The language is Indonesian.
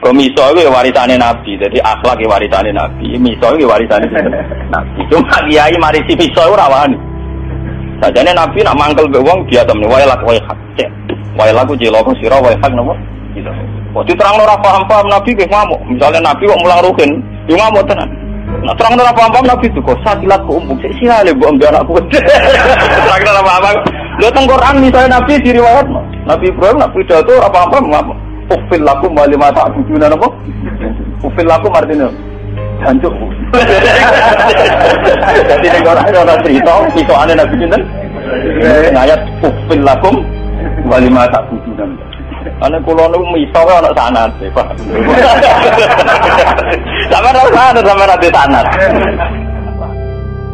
Kau miso itu ya warisannya Nabi, jadi akhlak ya warisannya Nabi. Miso itu ya warisannya Nabi. Cuma kiai mari si miso itu rawani. Sajane Nabi nak mangkel be dia temen wae lak wae hak. Wae laku jeloko sira wae hak nopo? Gitu. Kok diterang ora paham-paham Nabi ke ngamuk. Misalnya Nabi kok mulang ruhin, yo ngamuk tenan. Nah terang ora paham-paham Nabi itu kok sakilat ku umum sik sihale mbok mbok anakku. Terang ora paham. Lho teng Quran misalnya Nabi diriwayat Nabi Ibrahim nak pidato apa apa ngamuk. Ufil lakum wa lima ta'buduna napa? Ufil lakum artinya hancur. Jadi nek ora ora cerita pisokane Nabi sinten? Ayat ufil lakum wa lima ta'buduna. Ane kula niku miso kok ana sanad, Pak. Sampe ora sanad, sampe ora sanad.